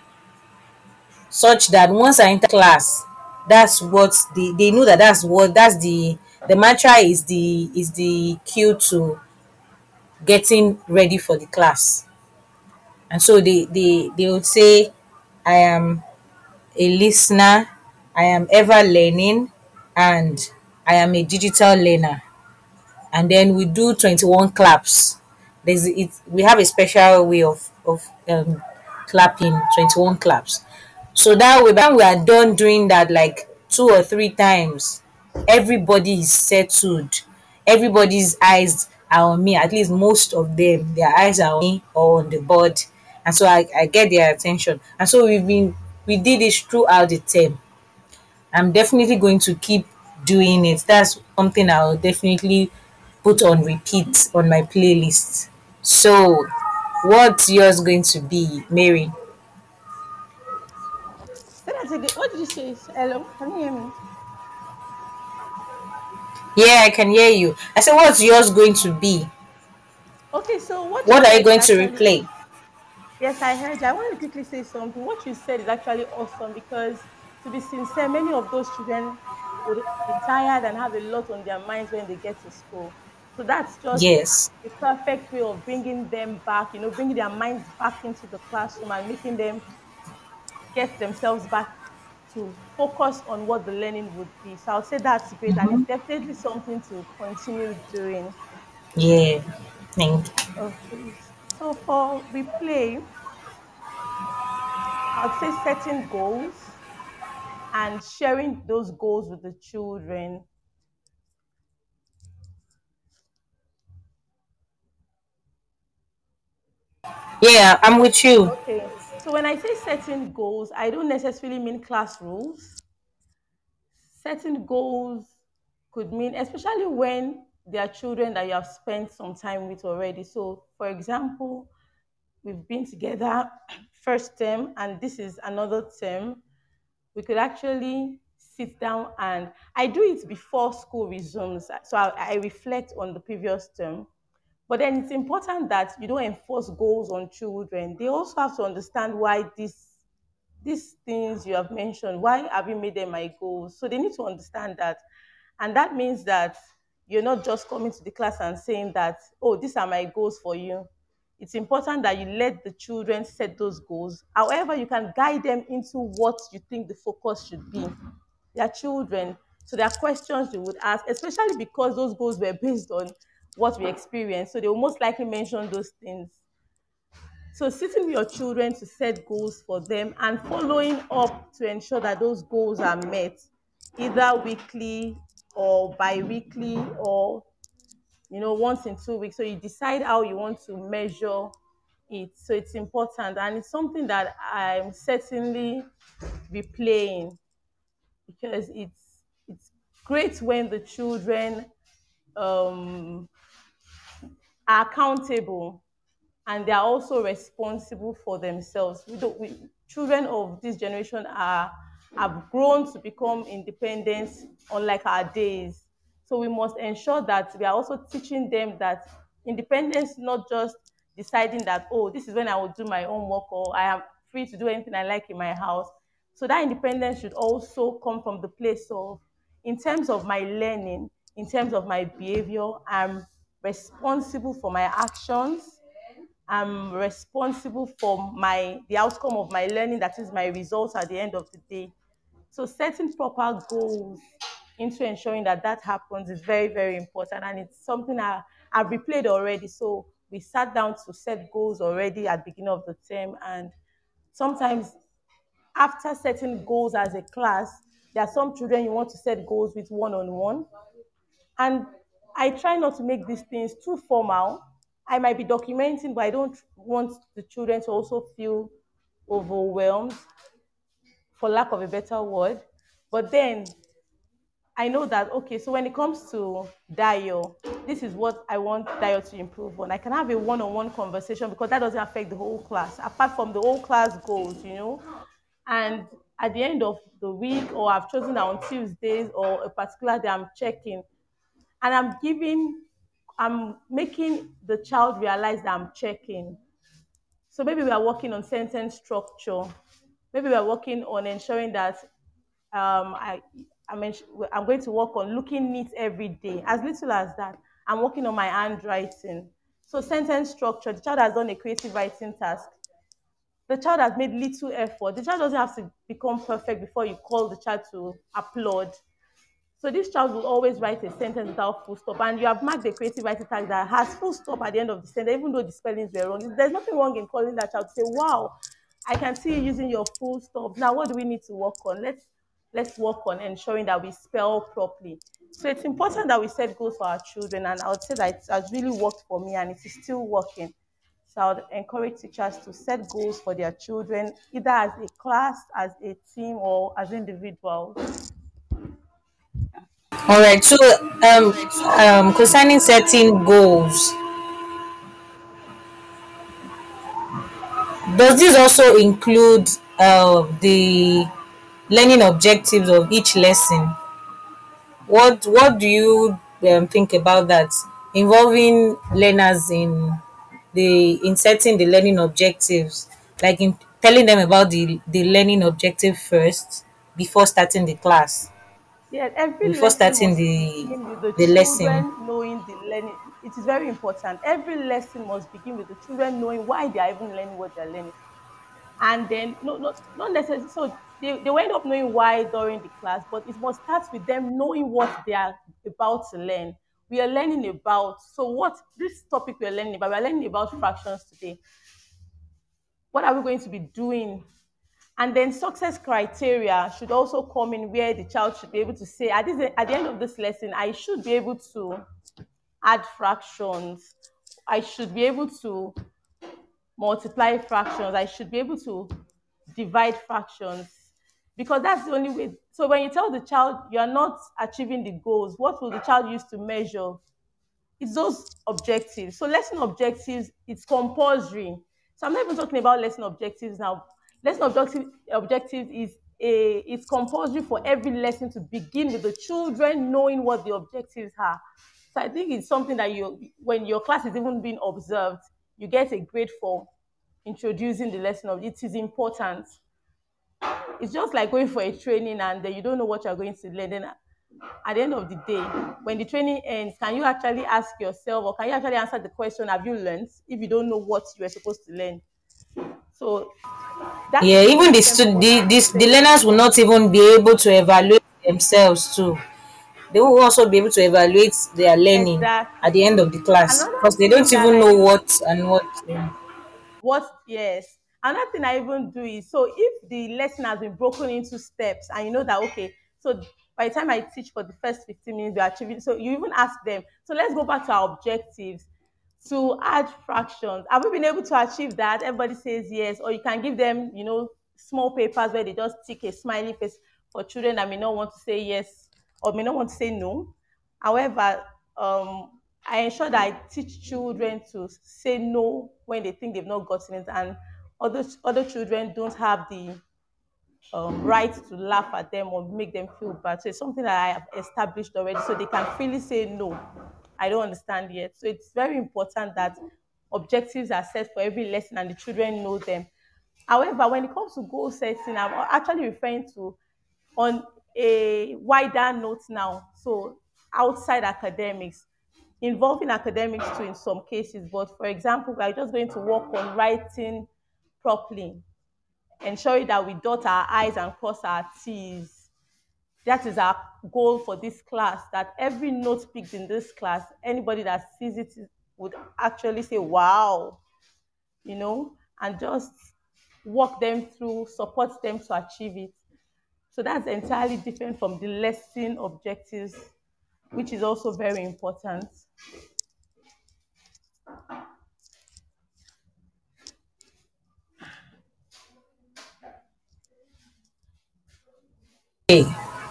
such that once I enter class, that's what they, they know that that's what that's the the mantra is the is the cue to getting ready for the class. And so they they they would say, I am a listener, I am ever learning, and I am a digital learner. and then we do 21 claps. There's it we have a special way of of um, clapping 21 claps. So that way, when we are done doing that like two or three times, everybody is settled. Everybody's eyes are on me. At least most of them, their eyes are on me or on the board, and so I, I get their attention. And so we've been we did this throughout the term. I'm definitely going to keep doing it. That's something I'll definitely put on repeat on my playlist. So, what's yours going to be, Mary? Say that again. What did you say? Hello? Can you hear me? Yeah, I can hear you. I said, what's yours going to be? Okay, so what you What are you going to actually replay? Yes, I heard you. I want to quickly say something. What you said is actually awesome because, to be sincere, many of those children would be tired and have a lot on their minds when they get to school. So that's just Yes. a perfect way of bringing them back, you know, bringing their minds back into the classroom and making them get themselves back to focus on what the learning would be. So I'll say that's great and it's mm-hmm. definitely something to continue doing. Yeah. Thank you. Okay. So for replay, I'd say setting goals and sharing those goals with the children. Yeah, I'm with you. Okay. So when I say setting goals, I don't necessarily mean class rules. Setting goals could mean, especially when there are children that you have spent some time with already. So, for example, we've been together <clears throat> first term, and this is another term. We could actually sit down and I do it before school resumes. So I, I reflect on the previous term But then it's important that you don't enforce goals on children. They also have to understand why this these things you have mentioned, why have you made them my goals? So they need to understand that. And that means that you're not just coming to the class and saying that, oh, these are my goals for you. It's important that you let the children set those goals. However, you can guide them into what you think the focus should be. They are children. So there are questions you would ask, especially because those goals were based on what we experience. So they will most likely mention those things. So sitting with your children to set goals for them and following up to ensure that those goals are met, either weekly or bi-weekly or you know once in two weeks. So you decide how you want to measure it. So it's important and it's something that I'm certainly replaying because it's it's great when the children um, are accountable and they are also responsible for themselves. We don't, we, children of this generation are have grown to become independent, unlike our days. So we must ensure that we are also teaching them that independence, not just deciding that, oh, this is when I will do my own work or I am free to do anything I like in my house. So that independence should also come from the place of, in terms of my learning, in terms of my behavior, I'm responsible for my actions. I'm responsible for my the outcome of my learning, that is my results at the end of the day. So setting proper goals into ensuring that that happens is very, very important. And it's something I, I've replayed already. So we sat down to set goals already at the beginning of the term. And sometimes after setting goals as a class, there are some children you want to set goals with one-on-one. And I try not to make these things too formal. I might be documenting, but I don't want the children to also feel overwhelmed for lack of a better word. But then I know that okay, so when it comes to Dio, this is what I want Dio to improve on. I can have a one-on-one conversation because that doesn't affect the whole class, apart from the whole class goals, you know. And at the end of the week, or I've chosen on Tuesdays or a particular day, I'm checking, and I'm giving, I'm making the child realize that I'm checking. So maybe we are working on sentence structure. Maybe we are working on ensuring that um, I, I'm, I'm going to work on looking neat every day, as little as that. I'm working on my handwriting. So sentence structure, the child has done a creative writing task. The child has made little effort. The child doesn't have to become perfect before you call the child to applaud. So this child will always write a sentence without full stop, and you have marked the creative writing tag that has full stop at the end of the sentence, even though the spellings were wrong. There's nothing wrong in calling that child to say, "Wow, I can see you using your full stop." Now, what do we need to work on? Let's let's work on ensuring that we spell properly. So it's important that we set goals for our children, and I would say that it has really worked for me, and it is still working. So I would encourage teachers to set goals for their children, either as a class, as a team, or as individuals. All right. So, um, um, concerning setting goals, does this also include uh, the learning objectives of each lesson? What What do you um, think about that? Involving learners in the in setting the learning objectives, like in telling them about the the learning objective first before starting the class, Yeah, every before starting the the the lesson. knowing the learning. It is very important. Every lesson must begin with the children knowing why they are even learning what they're learning. And then, no, not, not necessarily, so they, they will end up knowing why during the class, but it must start with them knowing what they are about to learn. We are learning about, so what this topic we are learning about, we are learning about fractions today. What are we going to be doing and then success criteria should also come in where the child should be able to say, at, this, at the end of this lesson, I should be able to add fractions. I should be able to multiply fractions. I should be able to divide fractions because that's the only way. So when you tell the child you are not achieving the goals, what will the child use to measure? It's those objectives. So lesson objectives, it's compulsory. So I'm not even talking about lesson objectives now. Lesson objective, objectives is a it's compulsory for every lesson to begin with the children knowing what the objectives are. So I think it's something that you when your class is even being observed, you get a grade for introducing the lesson of it is important. It's just like going for a training and you don't know what you're going to learn. Then at the end of the day, when the training ends, can you actually ask yourself or can you actually answer the question, have you learned? If you don't know what you are supposed to learn. So Yeah, even the stu- the, this, the learners will not even be able to evaluate themselves too. They will also be able to evaluate their learning at the end of the class because they don't even know what and what. um, what yes. Another thing I even do is so if the lesson has been broken into steps and you know that okay, so by the time I teach for the first 15 minutes, we're achieving so you even ask them, so let's go back to our objectives to add fractions. Have we been able to achieve that? Everybody says yes, or you can give them, you know, small papers where they just tick a smiley face for children that may not want to say yes or may not want to say no. However, um, I ensure that I teach children to say no when they think they've not gotten it, and other other children don't have the um, right to laugh at them or make them feel bad. So it's something that I have established already so they can freely say no. I don't understand yet. So it's very important that objectives are set for every lesson and the children know them. However, when it comes to goal setting, I'm actually referring to on a wider note now. So outside academics, involving academics too in some cases. But for example, we're just going to work on writing properly, ensuring that we dot our I's and cross our T's. That is our goal for this class, that every note picked in this class, anybody that sees it would actually say, wow, you know, and just walk them through, support them to achieve it. So that's entirely different from the lesson objectives, which is also very important.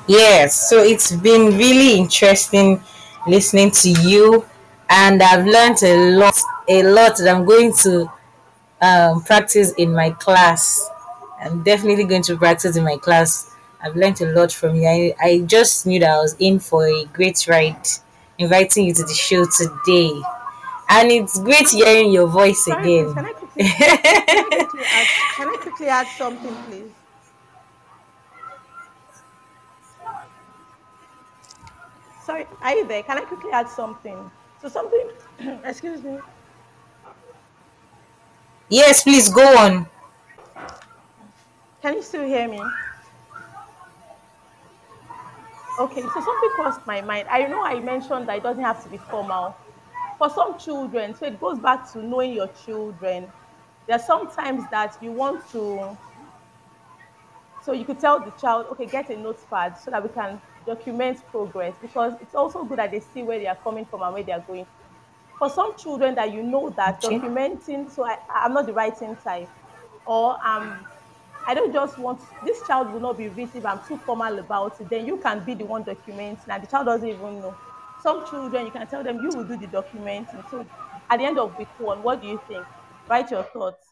Yes, so it's been really interesting listening to you, and I've learned a lot, a lot that I'm going to um, practice in my class. I'm definitely going to practice in my class. I've learned a lot from you. I, I just knew that I was in for a great ride, inviting you to the show today. And it's great hearing your voice again. can I quickly, can I quickly <laughs> add, can I quickly add something, please? Sorry, are you there? Can I quickly add something? So something, <clears throat> excuse me. Yes, please go on. Can you still hear me? Okay, so something crossed my mind. I know I mentioned that it doesn't have to be formal. For some children, so it goes back to knowing your children. There are sometimes that you want to, so you could tell the child, okay, get a notepad so that we can document progress because it's also good that they see where they are coming from and where they are going. For some children that you know that Okay. documenting, so I, I'm not the writing type, or um, I don't just want this child will not be received. I'm too formal about it. Then you can be the one documenting, and the child doesn't even know. Some children, you can tell them you will do the documenting. So at the end of week one, what do you think? Write your thoughts.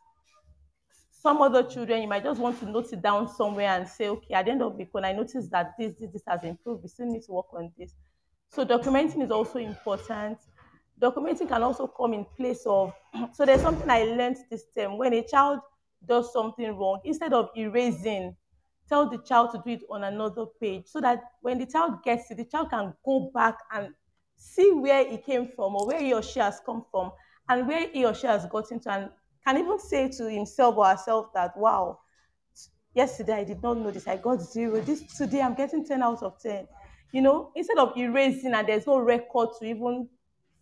Some other children, you might just want to note it down somewhere and say, okay, at the end of the when I noticed that this, this, this has improved. We still need to work on this. So documenting is also important. Documenting can also come in place of, <clears throat> so there's something I learned this term. When a child does something wrong, instead of erasing, tell the child to do it on another page so that when the child gets it, the child can go back and see where he came from or where he or she has come from and where he or she has gotten to and can even say to himself or herself that, wow, yesterday I did not know this. I got zero. This today I'm getting 10 out of 10. You know, instead of erasing and there's no record to even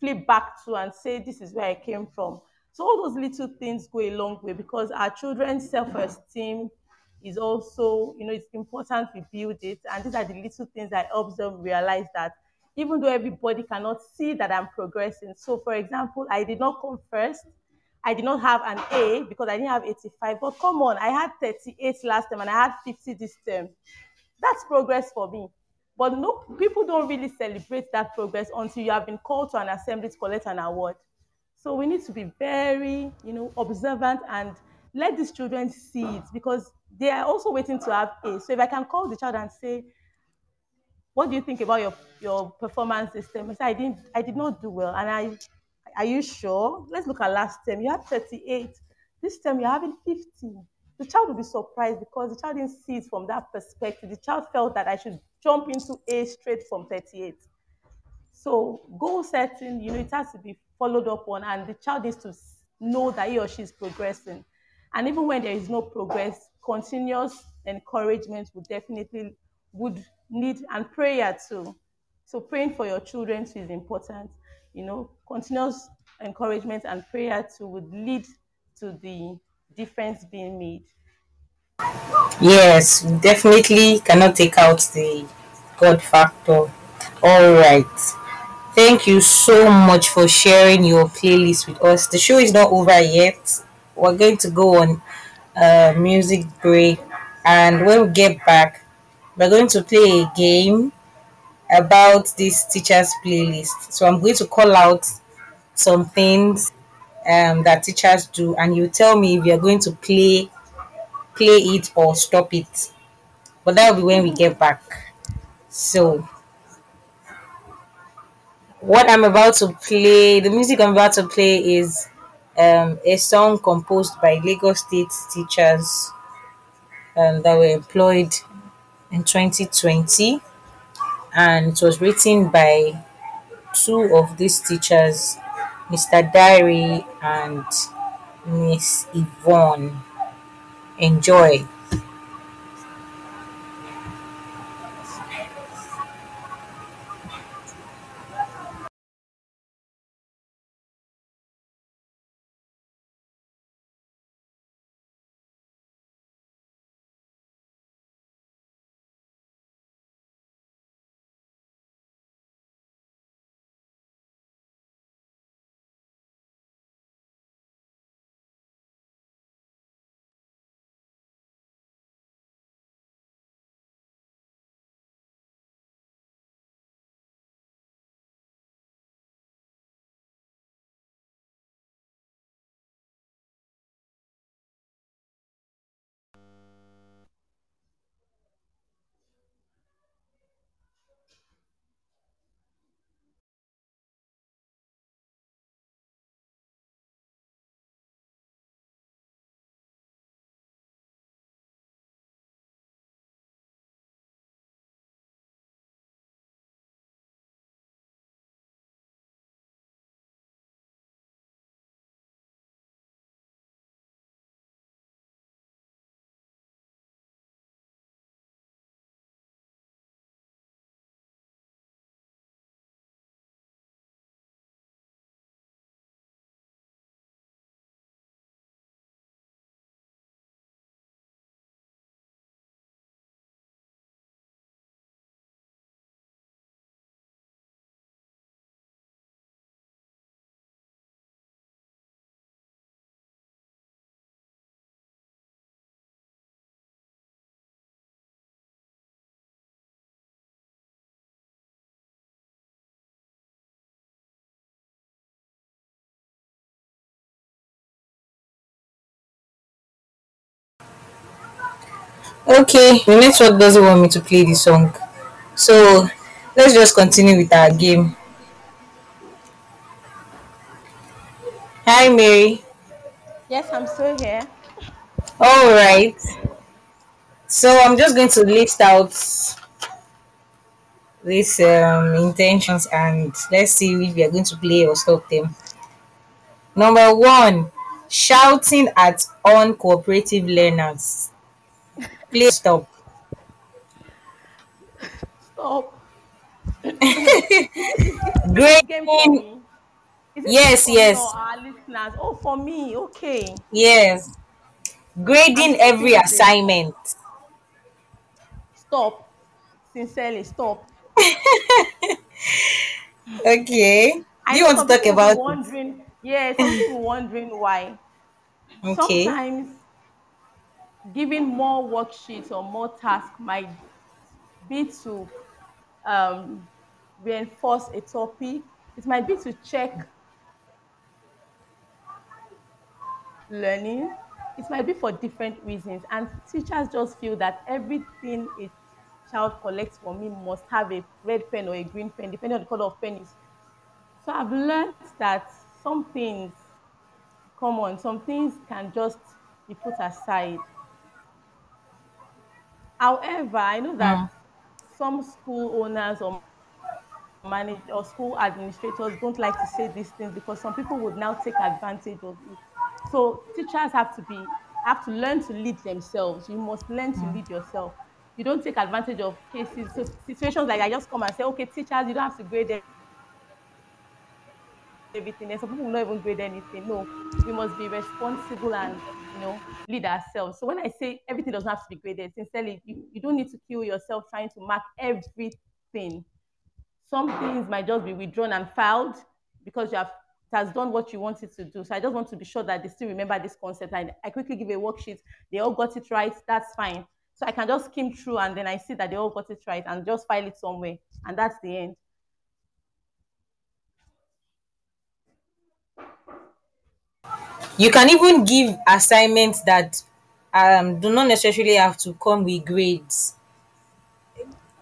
flip back to and say this is where I came from. So all those little things go a long way because our children's self-esteem is also, you know, it's important we build it. And these are the little things that helps them realize that even though everybody cannot see that I'm progressing. So for example, I did not come first I did not have an A because I didn't have 85. But come on, I had 38 last time and I had 50 this term. That's progress for me. But no, people don't really celebrate that progress until you have been called to an assembly to collect an award. So we need to be very, you know, observant and let these children see it because they are also waiting to have A. So if I can call the child and say, what do you think about your your performance time? I said, I didn't, I did not do well, and I, are you sure? Let's look at last time. You had 38. This time you're having 50. The child will be surprised because the child didn't see it from that perspective. The child felt that I should jump into A straight from 38. So goal setting, you know, it has to be followed up on, and the child needs to know that he or she is progressing. And even when there is no progress, continuous encouragement would definitely would need and prayer too. So praying for your children too is important. You know, continuous encouragement and prayer too would lead to the difference being made. Yes, we definitely cannot take out the God factor. All right. Thank you so much for sharing your playlist with us. The show is not over yet. We're going to go on a music break, and when we get back, we're going to play a game about this teacher's playlist. So I'm going to call out some things um, that teachers do, and you tell me if you're going to play play it or stop it. but that will be when we get back. So, what I'm about to play, the music I'm about to play is um, a song composed by Lagos State teachers um, that were employed in 2020, and it was written by two of these teachers, Mr. Diary and Miss Yvonne. Enjoy. Okay, the network doesn't want me to play the song. So let's just continue with our game. Hi, Mary. Yes, I'm still here. All right. So I'm just going to list out these um, intentions and let's see if we are going to play or stop them. Number one, shouting at uncooperative learners. Please stop. Stop. <laughs> Grading, Game for me. Is it Yes, yes. Our listeners. Oh, for me. Okay. yes. Grading every assignment. Stop. Sincerely, stop. <laughs> Okay. I you want to talk people will be about wondering? Yeah, some people wondering why. <laughs> Okay. Sometimes giving more worksheets or more tasks might be to um, reinforce a topic. It might be to check learning. It might be for different reasons. And teachers just feel that everything a child collects from me must have a red pen or a green pen, depending on the color of pen. So I've learned that some things, come on, some things can just be put aside. However, I know that mm. some school owners or manage or school administrators don't like to say these things because some people would now take advantage of it. So teachers have to be have to learn to lead themselves. You must learn to mm. lead yourself. You don't take advantage of cases, so situations like I just come and say, okay, teachers, you don't have to grade them everything. And some people will not even grade anything. No, we must be responsible and you know lead ourselves. So when I say everything doesn't have to be graded, sincerely, you, you don't need to kill yourself trying to mark everything. Some things might just be withdrawn and filed because you have it has done what you wanted to do. So I just want to be sure that they still remember this concept. And I quickly give a worksheet. They all got it right. That's fine. So I can just skim through and then I see that they all got it right and just file it somewhere. And that's the end. You can even give assignments that um, do not necessarily have to come with grades.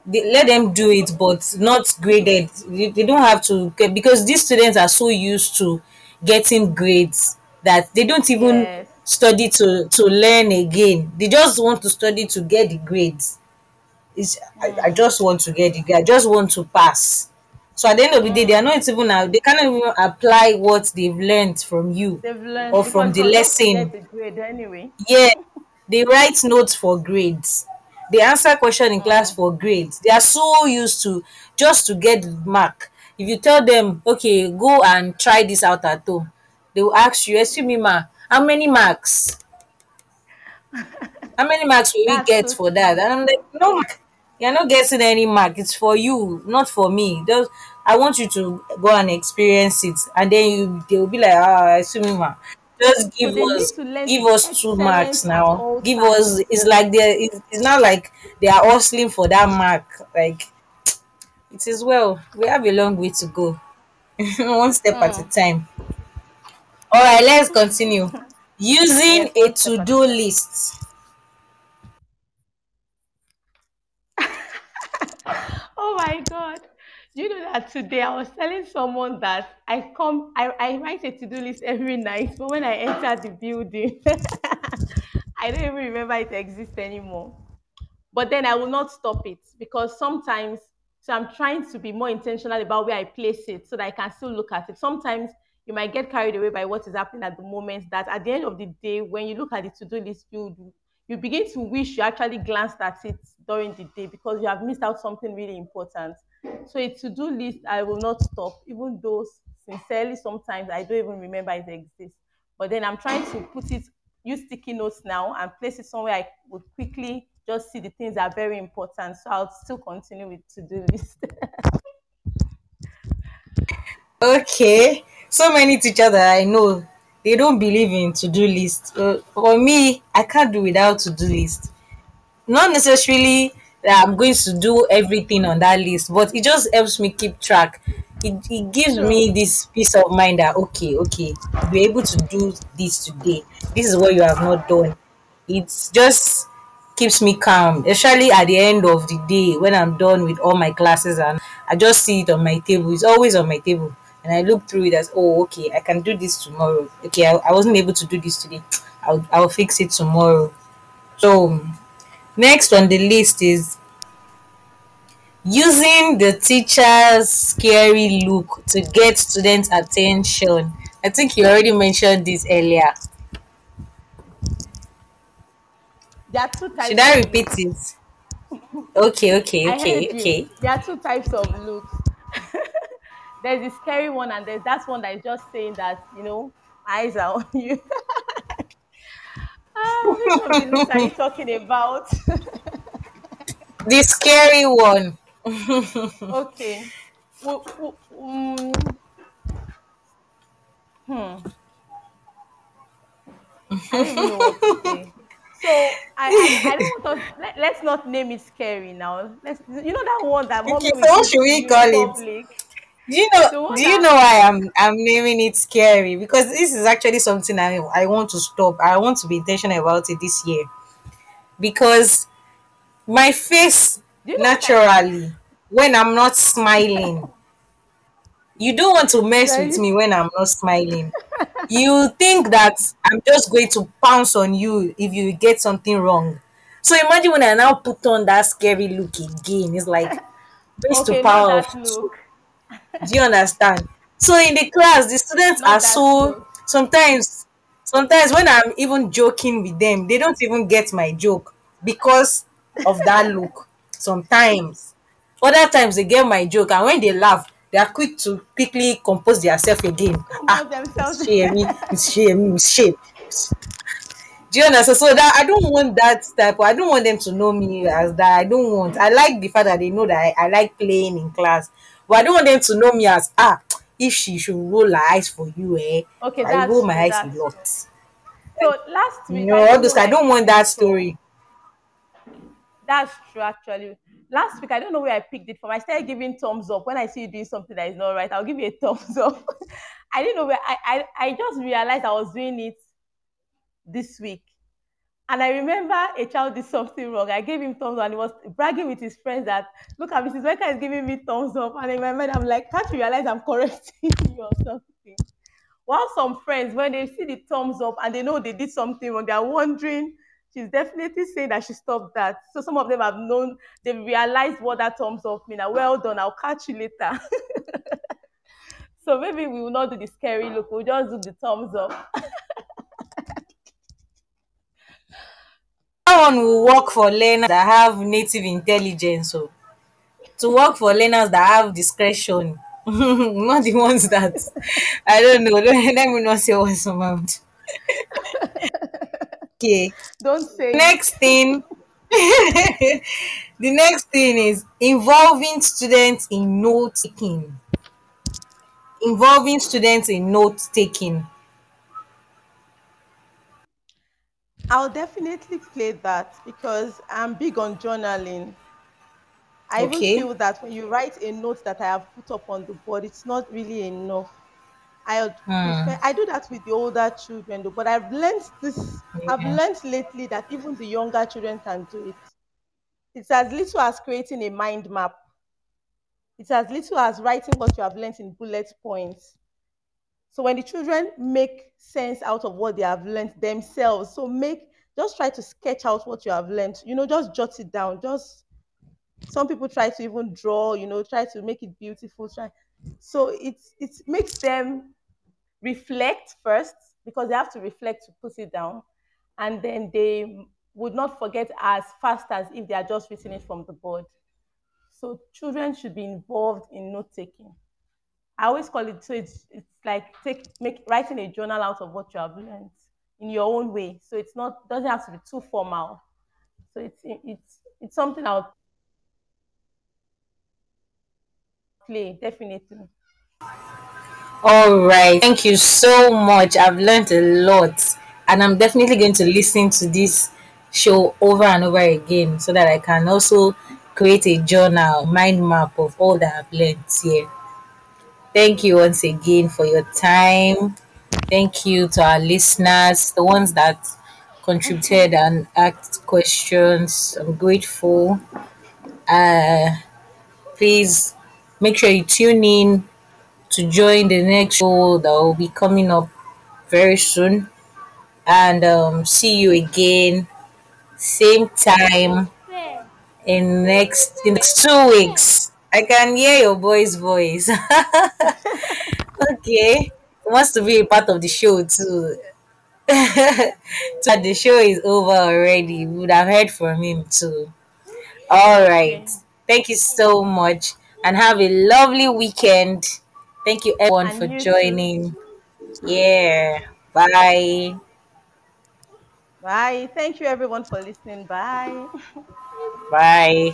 they, let them do it but not graded they, they don't have to because these students are so used to getting grades that they don't even Yes. study to to learn again they just want to study to get the grades it's I, I Mm. just want to get the grade i just want to pass so at the end of the day they are not even uh, they can't even apply what they've learned from you learned or from the was just to get lesson the grade anyway. yeah, they write notes for grades. They answer question in class Mm. for grades. They are so used to just to get mark. If you tell them, okay, go and try this out at home, they will ask you, excuse me, ma, how many marks? <laughs> How many marks will we get so for that? And I'm like, no, mark. You're not getting any mark. It's for you, not for me. Just, I want you to go and experience it. And then you they will be like, ah, ma. Just give they need us give us two marks now. all Give us it's like they're it's, it's not like they are hustling for that mark. Like it is well. We have a long way to go. <laughs> One step at a Mm. time. Alright, let's continue. <laughs> Using a one step at a to-do list. Oh my God. Do you know that today I was telling someone that I come, I, I write a to-do list every night, but when I enter the building, <laughs> I don't even remember it exists anymore. but then I will not stop it because sometimes so I'm trying to be more intentional about where I place it so that I can still look at it. Sometimes you might get carried away by what is happening at the moment that at the end of the day, when you look at the to-do list, you you begin to wish you actually glanced at it during the day because you have missed out something really important. So a to-do list I will not stop, even though sincerely sometimes I don't even remember it exists. But then I'm trying to put it use sticky notes now and place it somewhere I would quickly just see the things that are very important. So I'll still continue with to-do list. <laughs> Okay. So many teachers that I know, they don't believe in to-do list. Uh, for me, I can't do without to-do list. Not necessarily that I'm going to do everything on that list, but it just helps me keep track. It, it gives me this peace of mind that okay, okay, you're able to do this today. This is what you have not done. It just keeps me calm, especially at the end of the day when I'm done with all my classes and I just see it on my table. It's always on my table. And I look through it as, oh, okay, I can do this tomorrow. Okay, I, I wasn't able to do this today. I'll, I'll fix it tomorrow. So Next on the list is using the teacher's scary look to get students' attention. I think you already mentioned this earlier. There are two types. Should I repeat it? <laughs> Okay, okay, I okay, you. okay. There are two types of looks. <laughs> there's the scary one, and there's that one that is just saying that, you know, eyes are on you. <laughs> ah, which of the are you talking about? <laughs> The scary one. <laughs> okay. Well, well, um, hmm. I. So I, I, I don't want us let, let's not name it scary now. Let's you know that one that Okay, so what should we call it? Do you know? One Do you know why I'm I'm naming it scary? Because this is actually something I I want to stop. I want to be intentional about it this year. Because my face you know naturally when I'm not smiling you don't want to mess with me when I'm not smiling. You think that I'm just going to pounce on you if you get something wrong. So imagine when I now put on that scary look again. It's like <laughs> to Okay, not power of look. <laughs> Do you understand? So in the class, the students are so look. sometimes sometimes when I'm even joking with them, they don't even get my joke because of that <laughs> look. Sometimes. Other times they get my joke and when they laugh, they are quick to quickly compose themselves again. <laughs> Ah, themselves. shame, it's shame, it's shame. Do you understand? So that I don't want that type. I don't want them to know me as that. I don't want. I like the fact that they know that I, I like playing in class, but I don't want them to know me as ah. If she should roll her eyes for you, eh? okay, I roll my eyes a lot. So last week, No, I all don't know those. I don't want that story. That's true, actually. Last week, I don't know where I picked it from. I started giving thumbs up when I see you doing something that is not right. I'll give you a <laughs> thumbs up. I didn't know where I, I I just realized I was doing it this week. And I remember a child did something wrong. I gave him thumbs up and he was bragging with his friends that, look at Mrs. Becca is giving me thumbs up. And in my mind, I'm like, can't you realize I'm correcting <laughs> you or something? While some friends, when they see the thumbs up and they know they did something wrong, they're wondering, she's definitely saying that she stopped that. So some of them have known, they've realized what that thumbs up means. Ah, well done, I'll catch you later. <laughs> so maybe we will not do the scary look, we'll just do the thumbs up. <laughs> that one will work for learners that have native intelligence. So to work for learners that have discretion, <laughs> not the ones that I don't know. <laughs> Let me not say what's amount. <laughs> okay. Don't say Next thing. the next thing is involving students in note taking. Involving students in note taking. I'll definitely play that because I'm big on journaling. I Okay. even feel that when you write a note that I have put up on the board, it's not really enough. I would hmm. prefer, I do that with the older children, though, but I've learned this. I've Yeah. learned lately that even the younger children can do it. It's as little as creating a mind map. It's as little as writing what you have learned in bullet points. So when the children make sense out of what they have learned themselves, so make just try to sketch out what you have learned. You know, just jot it down. Just some people try to even draw. You know, try to make it beautiful. Try. So it it makes them reflect first because they have to reflect to put it down, and then they would not forget as fast as if they are just written it from the board. So children should be involved in note taking. I always call it so it's it's like take make writing a journal out of what you have learned in your own way. So it's not doesn't have to be too formal. So it's it's it's something I'll play definitely. All right. Thank you so much. I've learned a lot. And I'm definitely going to listen to this show over and over again so that I can also create a journal, mind map of all that I've learned here. Thank you once again for your time. Thank you to our listeners, the ones that contributed and asked questions. I'm grateful. Uh, please make sure you tune in to join the next show that will be coming up very soon. And um, see you again, same time in next in next two weeks. I can hear your boy's voice. <laughs> okay, he wants to be a part of the show too. <laughs> so the show is over already. We would have heard from him too. All right. Thank you so much and have a lovely weekend. Thank you everyone And for you too. joining. Yeah. Bye. Bye. Thank you everyone for listening. Bye. Bye.